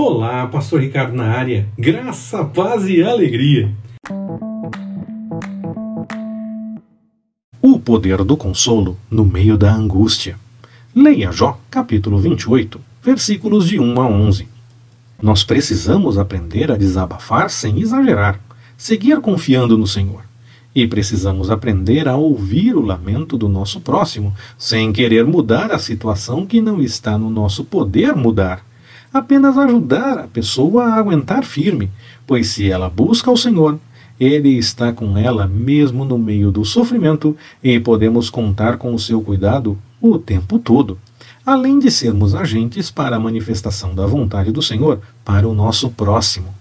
Olá, Pastor Ricardo na área. Graça, paz e alegria. O poder do consolo no meio da angústia. Leia Jó, capítulo 28, versículos de 1 a 11. Nós precisamos aprender a desabafar sem exagerar, seguir confiando no Senhor. E precisamos aprender a ouvir o lamento do nosso próximo, sem querer mudar a situação que não está no nosso poder mudar apenas ajudar a pessoa a aguentar firme, pois se ela busca o Senhor, ele está com ela mesmo no meio do sofrimento e podemos contar com o seu cuidado o tempo todo, além de sermos agentes para a manifestação da vontade do Senhor para o nosso próximo.